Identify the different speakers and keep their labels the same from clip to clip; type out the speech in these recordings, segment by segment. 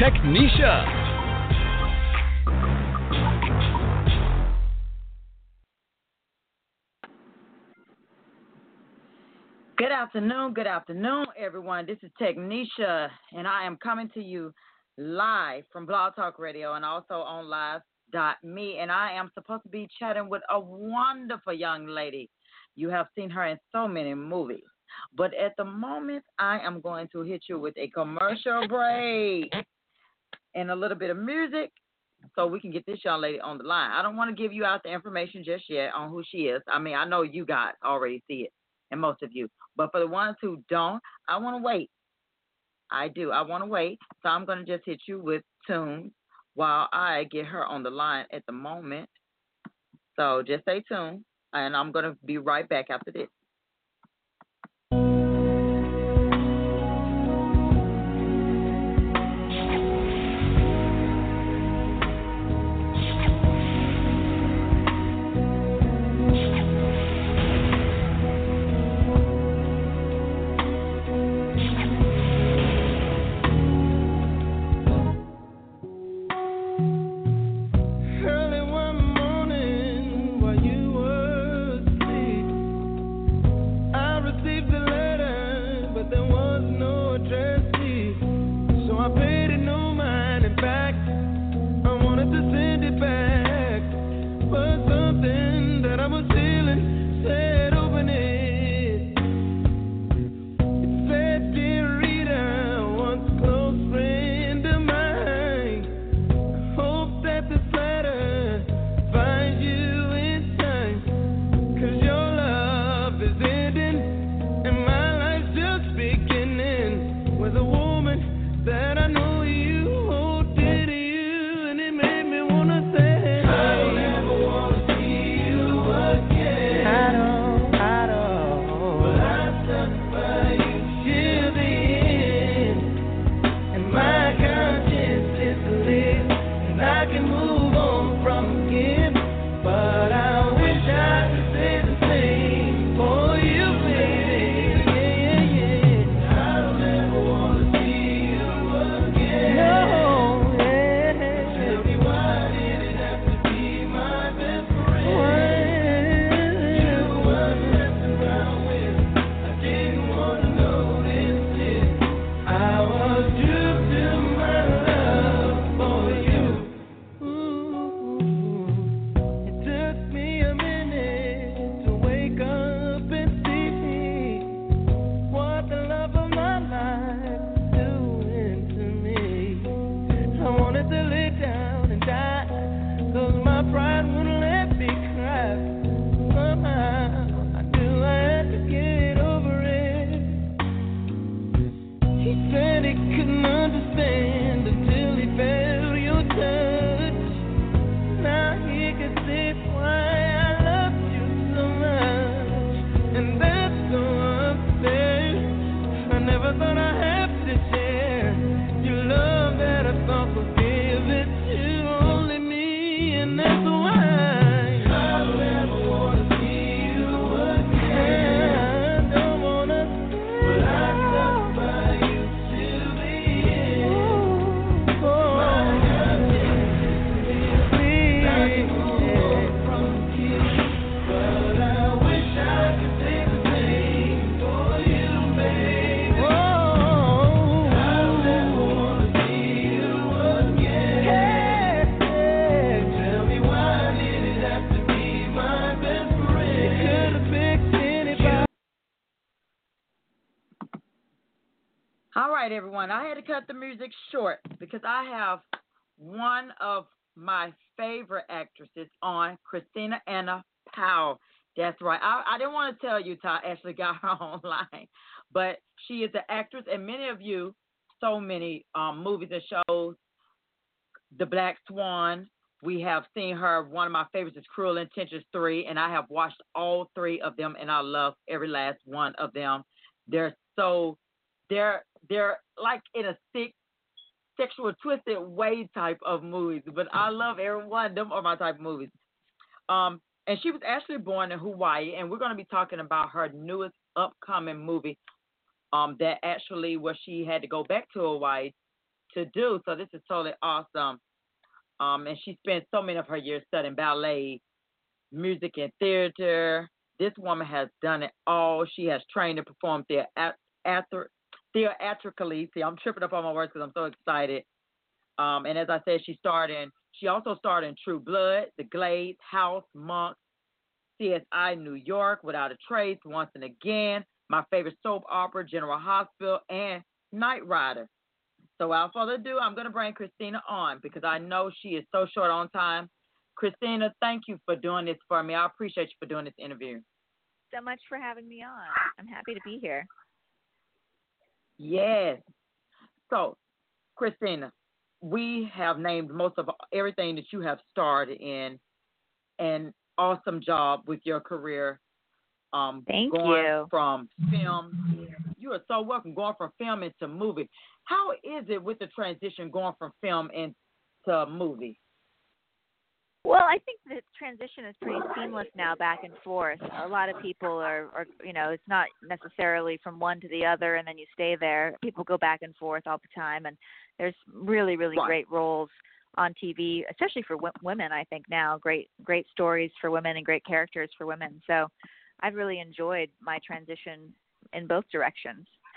Speaker 1: Technisha.
Speaker 2: Good afternoon, good afternoon, everyone. This is Technisha, and I am coming to you live from Blog Talk Radio and also on live.me. And I am supposed to be chatting with a wonderful young lady. You have seen her in so many movies. But at the moment, I am going to hit you with a commercial break and a little bit of music so we can get this young lady on the line. I don't want to give you out the information just yet on who she is. I mean, I know you guys already see it, and most of you. But for the ones who don't, I want to wait. I do. I want to wait. So I'm going to just hit you with tunes while I get her on the line at the moment. So just stay tuned, and I'm going to be right back after this. Right, everyone. I had to cut the music short because I have one of my favorite actresses on, Christina Anna Powell. That's right. I, I didn't want to tell you I actually got her online, but she is an actress, and many of you
Speaker 3: so many um, movies and shows. The Black Swan. We have seen her. One of my favorites is Cruel Intentions 3, and I have watched all three of them, and I love every last one of them. They're so, they're they're like in a sick, sexual twisted way type of movies, but I love every one them are my type of movies. Um, and she was actually born in Hawaii, and we're going to be talking about her newest upcoming movie, um, that actually where she had to go back to Hawaii to do. So this is totally awesome. Um, and she spent so many of her years studying ballet, music, and theater. This woman has done it all. She has trained and performed theater, theatrically. See, I'm tripping up on my words because I'm so excited. Um, and as I said, she starred in. She also starred in True Blood, The Glades, House, Monk, CSI New York, Without a Trace, Once and Again, my favorite soap opera, General Hospital, and Knight Rider. So without further ado, I'm going to bring Kristina on because I know she is so short on time. Kristina, thank you for doing this for me. I appreciate you for doing this interview.
Speaker 4: So much for having me on. I'm happy to be here.
Speaker 3: Yes. So, Kristina, we have named most of everything that you have starred in, and awesome job with your career. Um,
Speaker 4: Thank
Speaker 3: going
Speaker 4: you.
Speaker 3: From film, you are so welcome. Going from film into movie. How is it with the transition going from film into movie?
Speaker 4: Well, I think the transition is pretty seamless now, back and forth. A lot of people are, are, you know, it's not necessarily from one to the other, and then you stay there. People go back and forth all the time, and there's really, really
Speaker 3: right.
Speaker 4: great roles on TV, especially for w- women. I think now great, great stories for women and great characters for women. So, I've really enjoyed my transition in both directions.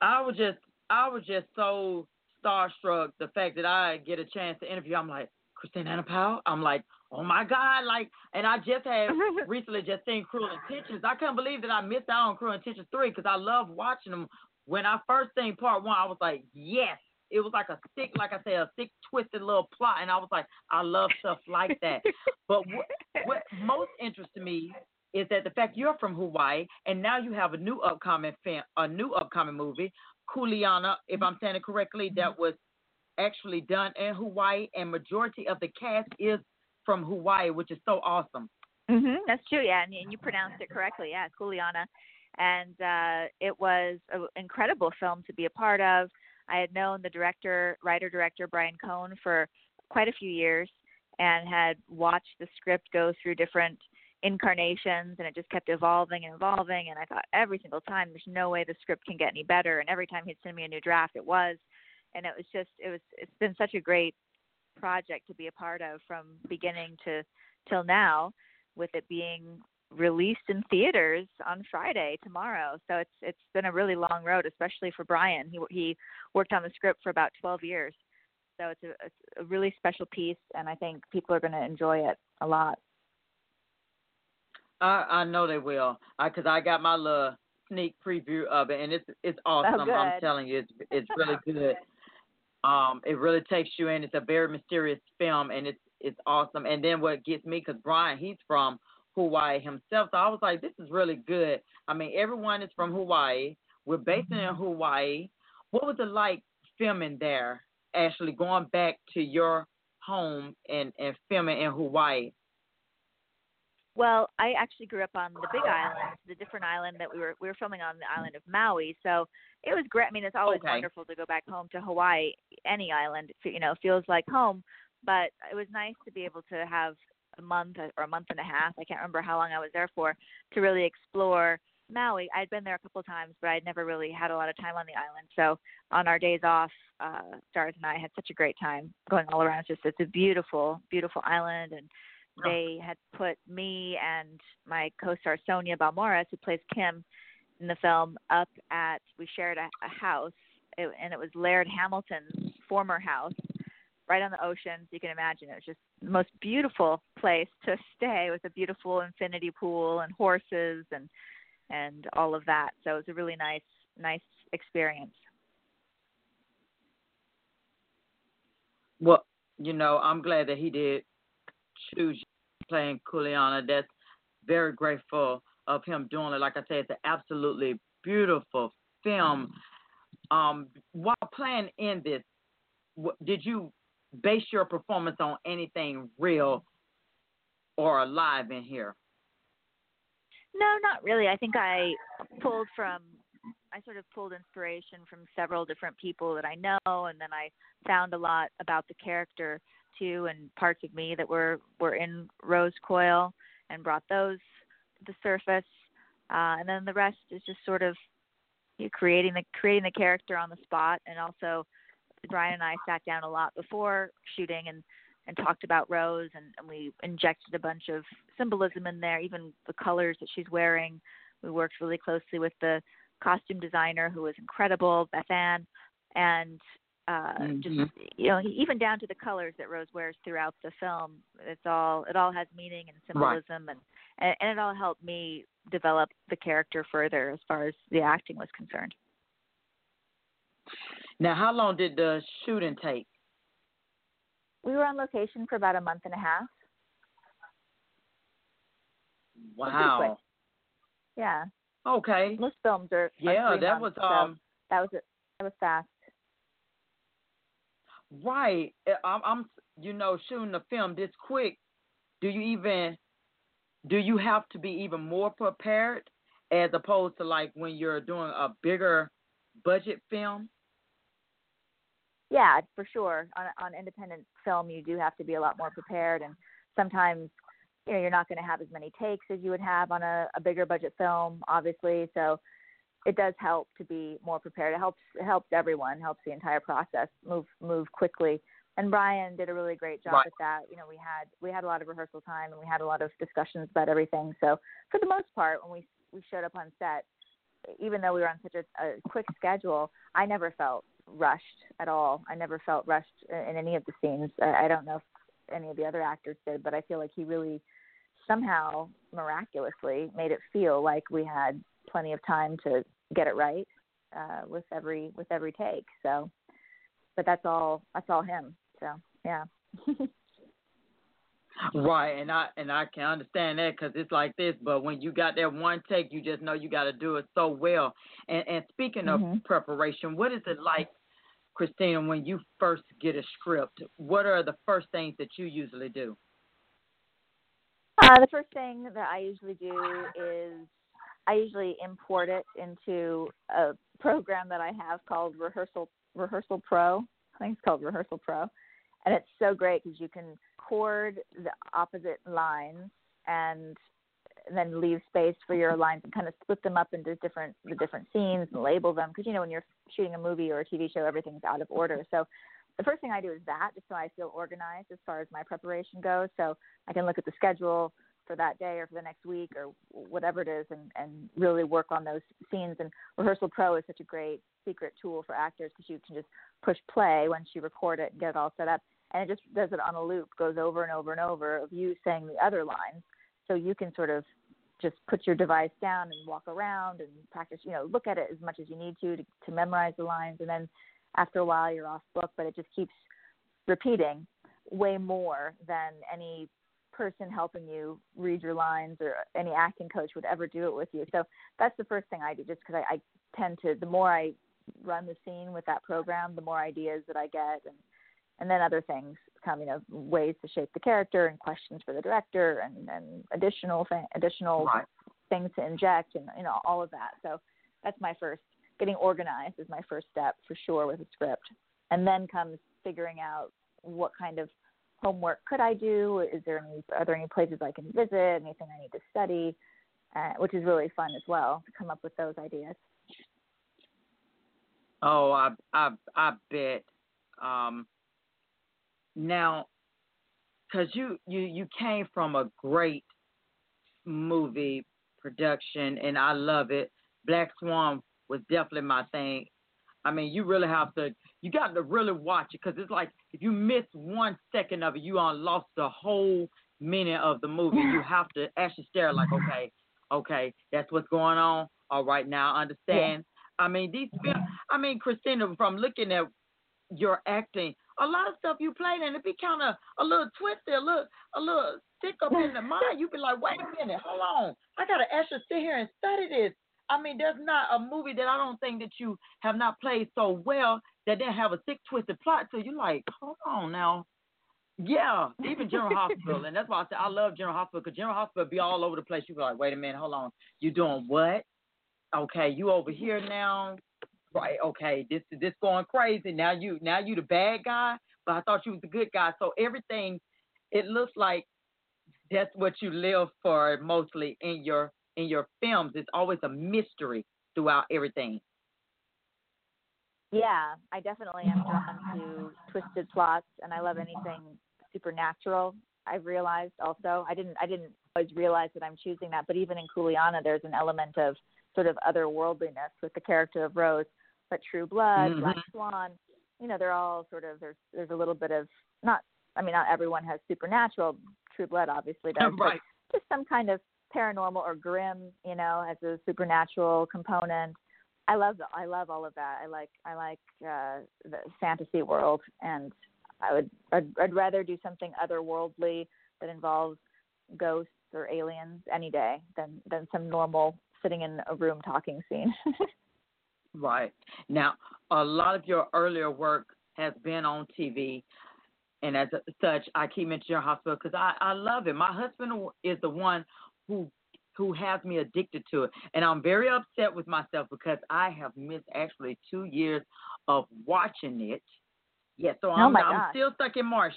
Speaker 3: I was just, I was just so starstruck the fact that I get a chance to interview. I'm like Kristina Anapau. I'm like, oh my God, like, and I just had recently just seen Cruel Intentions. I can't believe that I missed out on Cruel Intentions three because I love watching them. When I first seen part one, I was like, yes. It was like a thick, like I said, a thick, twisted little plot, and I was like, I love stuff like that. but what, what most interests me is that the fact you're from Hawaii, and now you have a new upcoming film, a new upcoming movie Kuleana, if I'm saying it correctly, that was actually done in Hawaii, and majority of the cast is from Hawaii, which is so awesome.
Speaker 4: Mhm, that's true. Yeah, and, and you pronounced it correctly. Yeah, Kuleana, and uh, it was an incredible film to be a part of. I had known the director, writer director Brian Kohne for quite a few years, and had watched the script go through different incarnations and it just kept evolving and evolving and I thought every single time there's no way the script can get any better and every time he'd send me a new draft it was. And it was just it was it's been such a great project to be a part of from beginning to till now with it being released in theaters on Friday tomorrow. So it's it's been a really long road especially for Brian. He he worked on the script for about 12 years. So it's a, it's a really special piece and I think people are going to enjoy it a lot
Speaker 3: I I know they will. I because I got my little sneak preview of it, and it's it's awesome.
Speaker 4: Oh,
Speaker 3: I'm telling you, it's it's really good. Um, it really takes you in. It's a very mysterious film, and it's it's awesome. And then what gets me, because Brian, he's from Hawaii himself, so I was like, this is really good. I mean, everyone is from Hawaii. We're based in Hawaii. What was it like filming there? Actually, going back to your home and and filming in Hawaii.
Speaker 4: Well, I actually grew up on the Big Island, the different island that we were we were filming on the island of Maui. So it was great. I mean, it's always
Speaker 3: Okay.
Speaker 4: wonderful to go back home to Hawaii. Any island, you know, feels like home. But it was nice to be able to have a month or a month and a half. I can't remember how long I was there for to really explore Maui. I'd been there a couple of times, but I'd never really had a lot of time on the island. So on our days off, uh, Stars and I had such a great time going all around. It's just it's a beautiful, beautiful island, and they had put me and my co-star Sonya Balmores, who plays Kim in the film, up at we shared a, a house, it, and it was Laird Hamilton's former house, right on the ocean. So you can imagine it was just the most beautiful place to stay with a beautiful infinity pool and horses and and all of that. So it was a really nice nice experience.
Speaker 3: Well, you know, I'm glad that he did choose playing Kuleana. That's very grateful of him doing it. Like I said, it's an absolutely beautiful film. um, while playing in this, did you base your performance on anything real or alive in here?
Speaker 4: No, not really. I think I pulled from I sort of pulled inspiration from several different people that I know and then I found a lot about the character too and parts of me that were were in Rose Coyle and brought those to the surface. Uh, and then the rest is just sort of you creating the creating the character on the spot and also Brian and I sat down a lot before shooting and and talked about Rose and, and we injected a bunch of symbolism in there, even the colors that she's wearing. We worked really closely with the costume designer who was incredible, Beth Ann, and uh, mm-hmm. just you know even down to the colors that Rose wears throughout the film. It's all it all has meaning and symbolism,
Speaker 3: right.
Speaker 4: and and it all helped me develop the character further as far as the acting was concerned.
Speaker 3: Now, how long did the shooting take?
Speaker 4: We were on location for about a month and a half.
Speaker 3: Wow.
Speaker 4: Yeah.
Speaker 3: Okay.
Speaker 4: Most films are.
Speaker 3: Yeah, that
Speaker 4: months,
Speaker 3: was um.
Speaker 4: So that was it. That was fast.
Speaker 3: Right. Eh, I'm, I'm. You know, shooting a film this quick. Do you even? Do you have to be even more prepared as opposed to like when you're doing a bigger budget film?
Speaker 4: Yeah, for sure. On on independent film, you do have to be a lot more prepared, and sometimes you know you're not going to have as many takes as you would have on a, a bigger budget film, obviously. So it does help to be more prepared. It helps it helps everyone, helps the entire process move move quickly. And Brian did a really great job
Speaker 3: right.
Speaker 4: at that. You know, we had we had a lot of rehearsal time and we had a lot of discussions about everything. So for the most part, when we we showed up on set, even though we were on such a, a quick schedule, I never felt rushed at all. I never felt rushed in any of the scenes. I, I don't know if any of the other actors did, but I feel like he really somehow miraculously made it feel like we had plenty of time to get it right uh, with every with every take. So, but that's all that's all him. So yeah.
Speaker 3: Right, and I and I can understand that because it's like this. But when you got that one take, you just know you got to do it so well. And and speaking
Speaker 4: mm-hmm.
Speaker 3: of preparation, what is it like, Kristina, when you first get a script? What are the first things that you usually do?
Speaker 4: Uh, the first thing that I usually do is I usually import it into a program that I have called Rehearsal Rehearsal Pro. I think it's called Rehearsal Pro, and it's so great because you can chord the opposite lines and then leave space for your lines and kind of split them up into different the different scenes and label them because you know when you're shooting a movie or a TV show everything's out of order. So the first thing I do is that just so I feel organized as far as my preparation goes. So I can look at the schedule for that day or for the next week or whatever it is and, and really work on those scenes. And Rehearsal Pro is such a great secret tool for actors because you can just push play once you record it and get it all set up and it just does it on a loop, goes over and over and over of you saying the other lines. So you can sort of just put your device down and walk around and practice, you know, look at it as much as you need to, to to memorize the lines and then after a while you're off book, but it just keeps repeating way more than any person helping you read your lines or any acting coach would ever do it with you. So that's the first thing I do just because I, I tend to, the more I run the scene with that program, the more ideas that I get and and then other things come, you know, ways to shape the character and questions for the director and, and additional additional
Speaker 3: right.
Speaker 4: things to inject and you know all of that. So that's my first getting organized is my first step for sure with a script, and then comes figuring out what kind of homework could I do? Is there any are there any places I can visit? Anything I need to study? Uh, which is really fun as well to come up with those ideas.
Speaker 3: Oh, I I I bet. Um, now, because you you you came from a great movie production, and I love it. Black Swan was definitely my thing. I mean, you really have to, you got to really watch it because it's like if you miss one second of it, you on lost the whole meaning of the movie. You have to actually stare like, okay, okay, that's what's going on. All right, now I understand. Yeah. I mean, these, films, I mean, Kristina, from looking at your acting, a lot of stuff you played and it be kind of a little twisted, a little, a little sick up in the mind. You'd be like, wait a minute, hold on, I gotta actually sit here and study this. I mean, there's not a movie that I don't think that you have not played so well that didn't have a sick, twisted plot. So you're like, hold on now. Yeah, even General Hospital, and that's why I said I love General Hospital because General Hospital be all over the place. You be like, wait a minute, hold on, you doing what? Okay, you over here now, right? Okay, this this going crazy. Now you now you the bad guy, but I thought you was the good guy. So everything, it looks like that's what you live for mostly in your in your films. It's always a mystery throughout everything.
Speaker 4: Yeah, I definitely am drawn to twisted plots, and I love anything supernatural. I've realized also. I didn't I didn't always realize that I'm choosing that, but even in Kuleana, there's an element of sort of otherworldliness with the character of Rose. But True Blood,
Speaker 3: mm-hmm.
Speaker 4: Black Swan, you know, they're all sort of there's there's a little bit of not. I mean, not everyone has supernatural. True Blood obviously does,
Speaker 3: right.
Speaker 4: just some kind of paranormal or grim, you know, as a supernatural component. I love I love all of that. I like I like uh, the fantasy world, and I would I'd, I'd rather do something otherworldly that involves ghosts or aliens any day than than some normal sitting in a room talking scene.
Speaker 3: right now, a lot of your earlier work has been on TV, and as such, I keep mentioning your hospital because I I love it. My husband is the one who who has me addicted to it. And I'm very upset with myself because I have missed actually two years of watching it. Yeah, so I'm,
Speaker 4: oh
Speaker 3: I'm still stuck in March.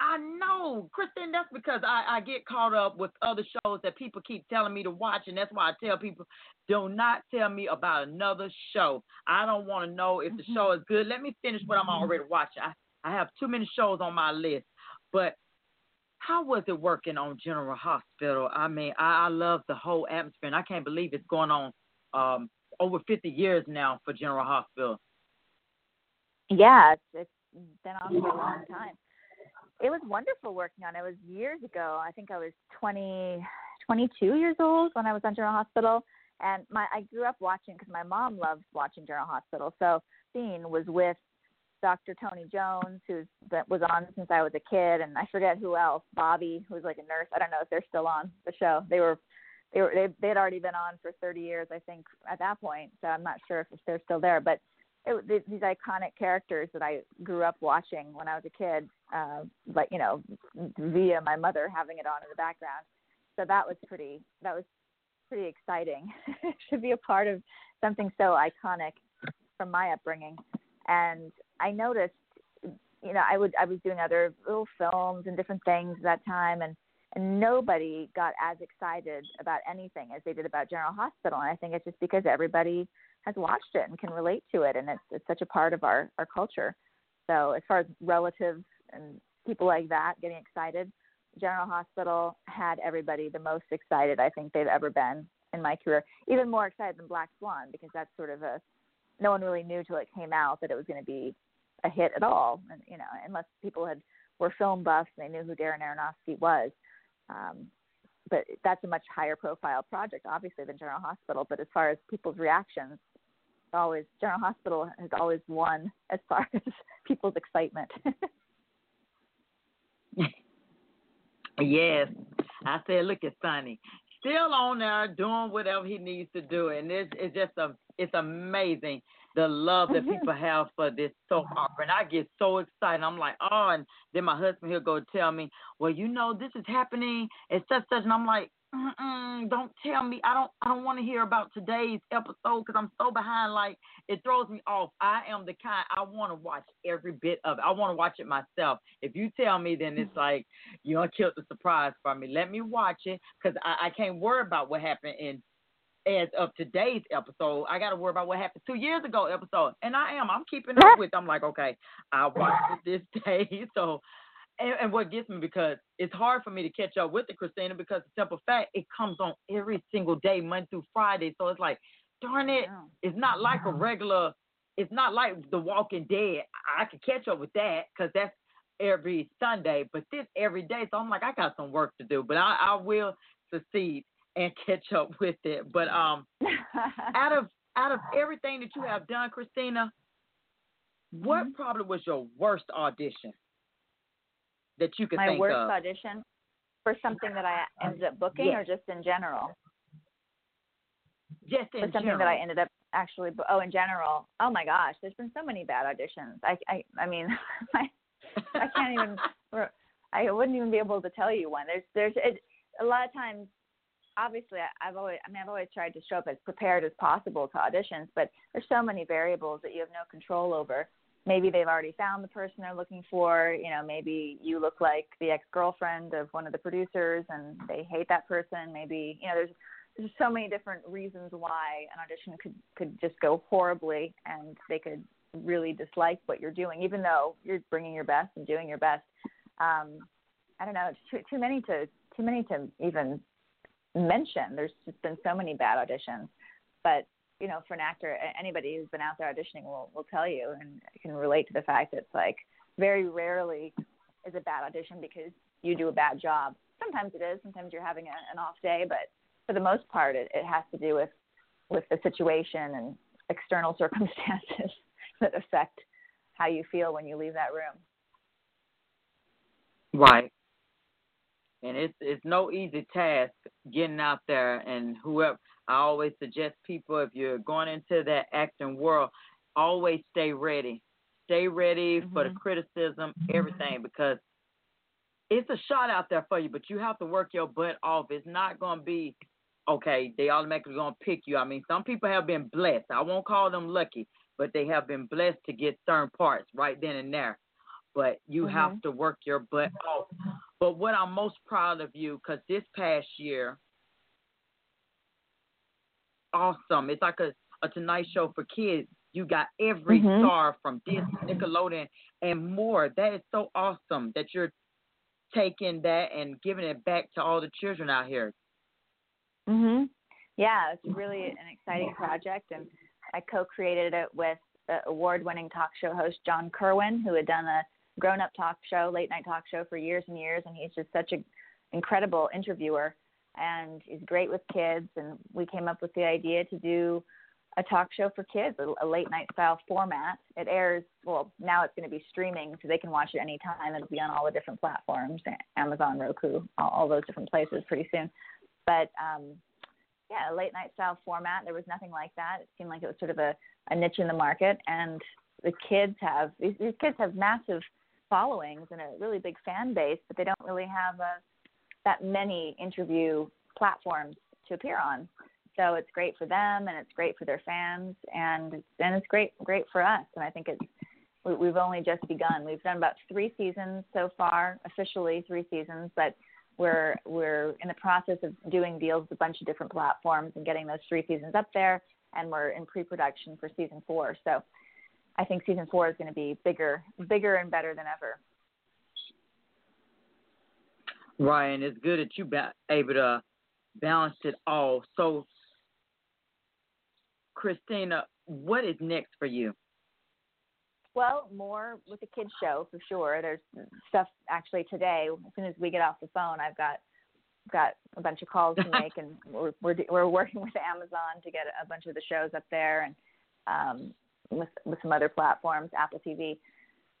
Speaker 3: I know, Kristen. That's because I, I get caught up with other shows that people keep telling me to watch, and that's why I tell people, do not tell me about another show. I don't want to know if the
Speaker 4: mm-hmm.
Speaker 3: show is good. Let me finish what I'm already watching. I, I have too many shows on my list, but how was it working on General Hospital? I mean, I, I love the whole atmosphere, and I can't believe it's going on um, over 50 years now for General Hospital.
Speaker 4: Yeah, it's, it's been on for a long time. It was wonderful working on it. Was years ago. I think I was 20, 22 years old when I was on General Hospital, and my I grew up watching because my mom loved watching General Hospital. So Dean was with Dr. Tony Jones, who's that was on since I was a kid, and I forget who else. Bobby, who's like a nurse. I don't know if they're still on the show. They were, they were, they they had already been on for 30 years, I think, at that point. So I'm not sure if they're still there. But it, these iconic characters that I grew up watching when I was a kid, uh, like you know, via my mother having it on in the background. So that was pretty. That was pretty exciting to be a part of something so iconic from my upbringing and I noticed, you know, I would I was doing other little films and different things at that time, and and nobody got as excited about anything as they did about General Hospital. And I think it's just because everybody has watched it and can relate to it, and it's it's such a part of our our culture. So as far as relatives and people like that getting excited, General Hospital had everybody the most excited I think they've ever been in my career, even more excited than Black Swan because that's sort of a no one really knew till it came out that it was going to be a hit at all, and you know, unless people had were film buffs and they knew who Darren Aronofsky was. Um, but that's a much higher profile project, obviously, than General Hospital. But as far as people's reactions, always General Hospital has always won as far as people's excitement.
Speaker 3: yes, I said, look at Sonny, still on there doing whatever he needs to do, and it's it's just a it's amazing the love that mm-hmm. people have for this soap opera. And I get so excited. I'm like, oh, and then my husband he'll go tell me, well, you know, this is happening and such such, and I'm like, Mm-mm, don't tell me. I don't. I don't want to hear about today's episode because I'm so behind. Like it throws me off. I am the kind. I want to watch every bit of it. I want to watch it myself. If you tell me, then it's mm-hmm. like you know, killed the surprise for me. Let me watch it because I, I can't worry about what happened in as of today's episode. I got to worry about what happened two years ago episode, and I am. I'm keeping up with. I'm like, okay, I watched it this day, so. And, and, what gets me because it's hard for me to catch up with the Kristina, because the simple fact it comes on every single day, Monday through Friday. So it's like, darn it, it's not like a regular. It's not like The Walking Dead. I could catch up with that because that's every Sunday, but this every day. So I'm like, I got some work to do, but I, I will succeed and catch up with it. But um, out of out of everything that you have done, Kristina, what mm-hmm. probably was your worst audition that you could
Speaker 4: My worst
Speaker 3: of?
Speaker 4: audition for something that I ended up booking,
Speaker 3: yes.
Speaker 4: or just in general?
Speaker 3: Just in
Speaker 4: was something
Speaker 3: general.
Speaker 4: that I ended up actually. Oh, in general. Oh my gosh, there's been so many bad auditions. I I I mean, I I can't even. I wouldn't even be able to tell you one. There's there's it, a lot of times. Obviously, I, I've always I mean I've always tried to show up as prepared as possible to auditions, but there's so many variables that you have no control over. Maybe they've already found the person they're looking for. You know, maybe you look like the ex-girlfriend of one of the producers, and they hate that person. Maybe you know there's there's so many different reasons why an audition could could just go horribly, and they could really dislike what you're doing, even though you're bringing your best and doing your best. Um, I don't know, it's too too many to too many to even mention. There's just been so many bad auditions, but you know, for an actor, anybody who's been out there auditioning will will tell you and can relate to the fact that it's like very rarely is a bad audition because you do a bad job. Sometimes it is. Sometimes you're having a, an off day, but for the most part, it, it has to do with with the situation and external circumstances that affect how you feel when you leave that room.
Speaker 3: Right. And it's it's no easy task getting out there and whoever I always suggest people if you're going into that acting world, always stay ready. Stay ready mm-hmm. for the criticism, everything, because it's a shot out there for you, but you have to work your butt off. It's not gonna be okay, they automatically gonna pick you. I mean, some people have been blessed. I won't call them lucky, but they have been blessed to get certain parts right then and there. But you mm-hmm. have to work your butt off. But what I'm most proud of you, because this past year, awesome. It's like a, a Tonight Show for kids. You got every mm-hmm. star from Disney, Nickelodeon, and more. That is so awesome that you're taking that and giving it back to all the children out here.
Speaker 4: Mhm. Yeah, it's really an exciting project, and I co-created it with the award-winning talk show host John Kerwin, who had done a grown-up talk show, late-night talk show for years and years, and he's just such an incredible interviewer, and he's great with kids. And we came up with the idea to do a talk show for kids, a, late night style format. It airs, well, now it's going to be streaming, so they can watch it anytime. It'll be on all the different platforms Amazon, Roku, all, all those different places pretty soon. But um, yeah, a late night style format. There was nothing like that. It seemed like it was sort of a, a niche in the market, and the kids have these, these kids have massive followings and a really big fan base, but they don't really have a, that many interview platforms to appear on. So it's great for them, and it's great for their fans, and it's, and it's great great for us. And I think it's we, we've only just begun. We've done about three seasons so far, officially three seasons, but we're we're in the process of doing deals with a bunch of different platforms and getting those three seasons up there, and we're in pre-production for season four. So I think season four is going to be bigger, bigger and better than ever.
Speaker 3: Ryan, it's good that you ba- able to balance it all. So, Kristina, what is next for you?
Speaker 4: Well, more with the kids show for sure. There's stuff actually today. As soon as we get off the phone, I've got got a bunch of calls to make, and we're we're, we're working with Amazon to get a bunch of the shows up there, and um, with with some other platforms, Apple TV.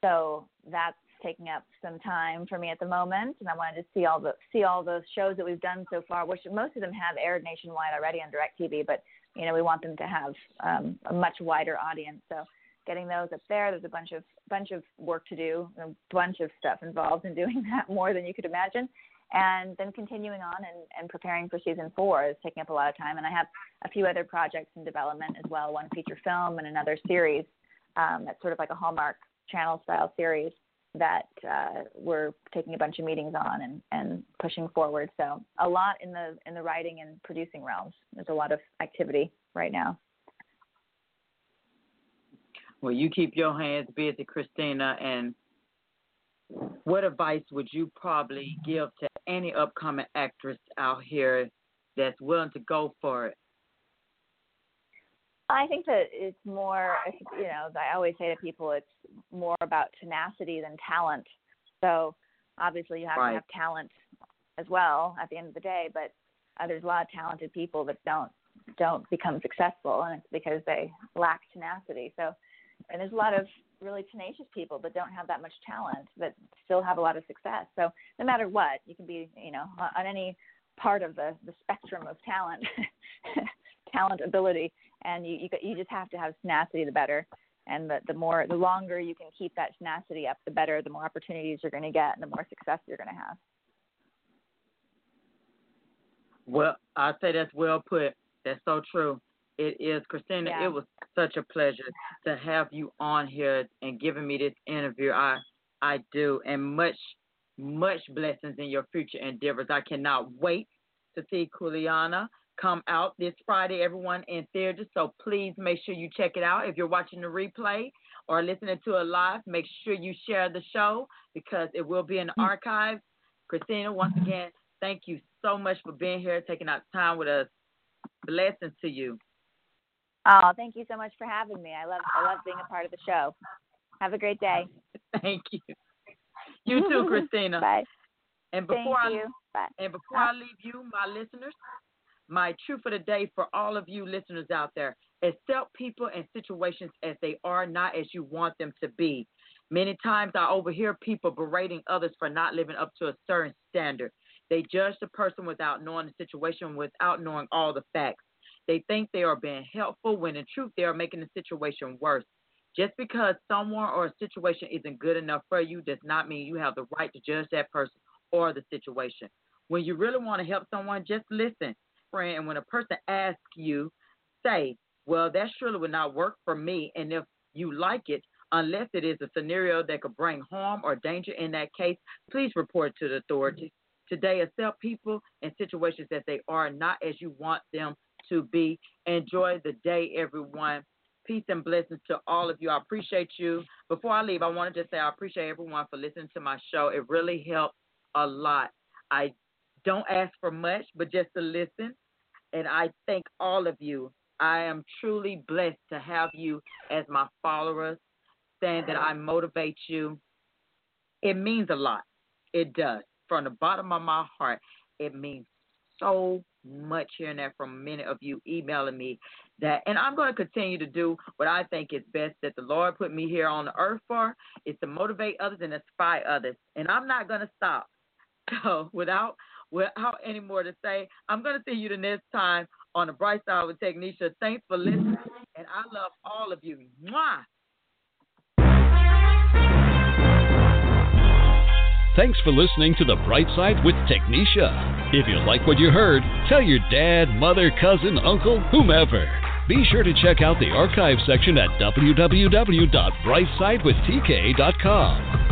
Speaker 4: So that's taking up some time for me at the moment, and I wanted to see all the see all those shows that we've done so far, which most of them have aired nationwide already on DirecTV, but you know we want them to have um, a much wider audience. So getting those up there. There's a bunch of bunch of work to do, a bunch of stuff involved in doing that, more than you could imagine. And then continuing on and, and preparing for season four is taking up a lot of time. And I have a few other projects in development as well, one feature film and another series um, that's sort of like a Hallmark Channel style series that uh, we're taking a bunch of meetings on and, and pushing forward. So a lot in the in the writing and producing realms. There's a lot of activity right now.
Speaker 3: Well, you keep your hands busy, Kristina. And what advice would you probably give to any upcoming actress out here that's willing to go for it?
Speaker 4: I think that it's more, you know, I always say to people, it's more about tenacity than talent. So obviously, you have right. to have talent as well at the end of the day, but uh, there's a lot of talented people that don't don't become successful, and it's because they lack tenacity. So and there's a lot of really tenacious people that don't have that much talent that still have a lot of success. So no matter what, you can be, you know, on any part of the, the spectrum of talent. talent, ability, and you you, you just have to have tenacity. The better, and the the more the longer you can keep that tenacity up, the better. The more opportunities you're going to get, and the more success you're going to have.
Speaker 3: Well, I say that's well put. That's so true. It is, Kristina.
Speaker 4: Yeah.
Speaker 3: It was such a pleasure to have you on here and giving me this interview. I I do, and much much blessings in your future endeavors. I cannot wait to see Kuleana come out this Friday, everyone in theaters. So please make sure you check it out. If you're watching the replay or listening to it live, make sure you share the show because it will be in the mm. archives. Kristina, once again, thank you so much for being here, taking out time with us. Blessings to you.
Speaker 4: Oh, thank you so much for having me. I love I love being a part of the show. Have a great day.
Speaker 3: Thank you. You too, Kristina.
Speaker 4: Bye.
Speaker 3: And
Speaker 4: Thank
Speaker 3: before I
Speaker 4: you. Bye.
Speaker 3: And before I leave you, my listeners, my truth for the day for all of you listeners out there accept people and situations as they are, not as you want them to be. Many times I overhear people berating others for not living up to a certain standard. They judge the person without knowing the situation, without knowing all the facts. They think they are being helpful when in truth they are making the situation worse. Just because someone or a situation isn't good enough for you does not mean you have the right to judge that person or the situation. When you really want to help someone, just listen, friend. And when a person asks you, say, Well, that surely would not work for me. And if you like it, unless it is a scenario that could bring harm or danger in that case, please report to the authorities. Today, accept people and situations as they are, not as you want them to be. Enjoy the day, everyone. Peace and blessings to all of you. I appreciate you. Before I leave, I want to just say I appreciate everyone for listening to my show. It really helped a lot. I don't ask for much, but just to listen. And I thank all of you. I am truly blessed to have you as my followers, saying that I motivate you. It means a lot. It does. From the bottom of my heart, it means so much hearing that from many of you emailing me that and I'm going to continue to do what I think is best that the Lord put me here on the earth for is to motivate others and inspire others. And I'm not going to stop. So without without any more to say, I'm going to see you the next time on the bright side with Technisha. Thanks for listening, and I love all of you. Mwah!
Speaker 1: Thanks for listening to The Bright Side with Technisha. If you like what you heard, tell your dad, mother, cousin, uncle, whomever. Be sure to check out the archive section at www.brightsidewithtk.com.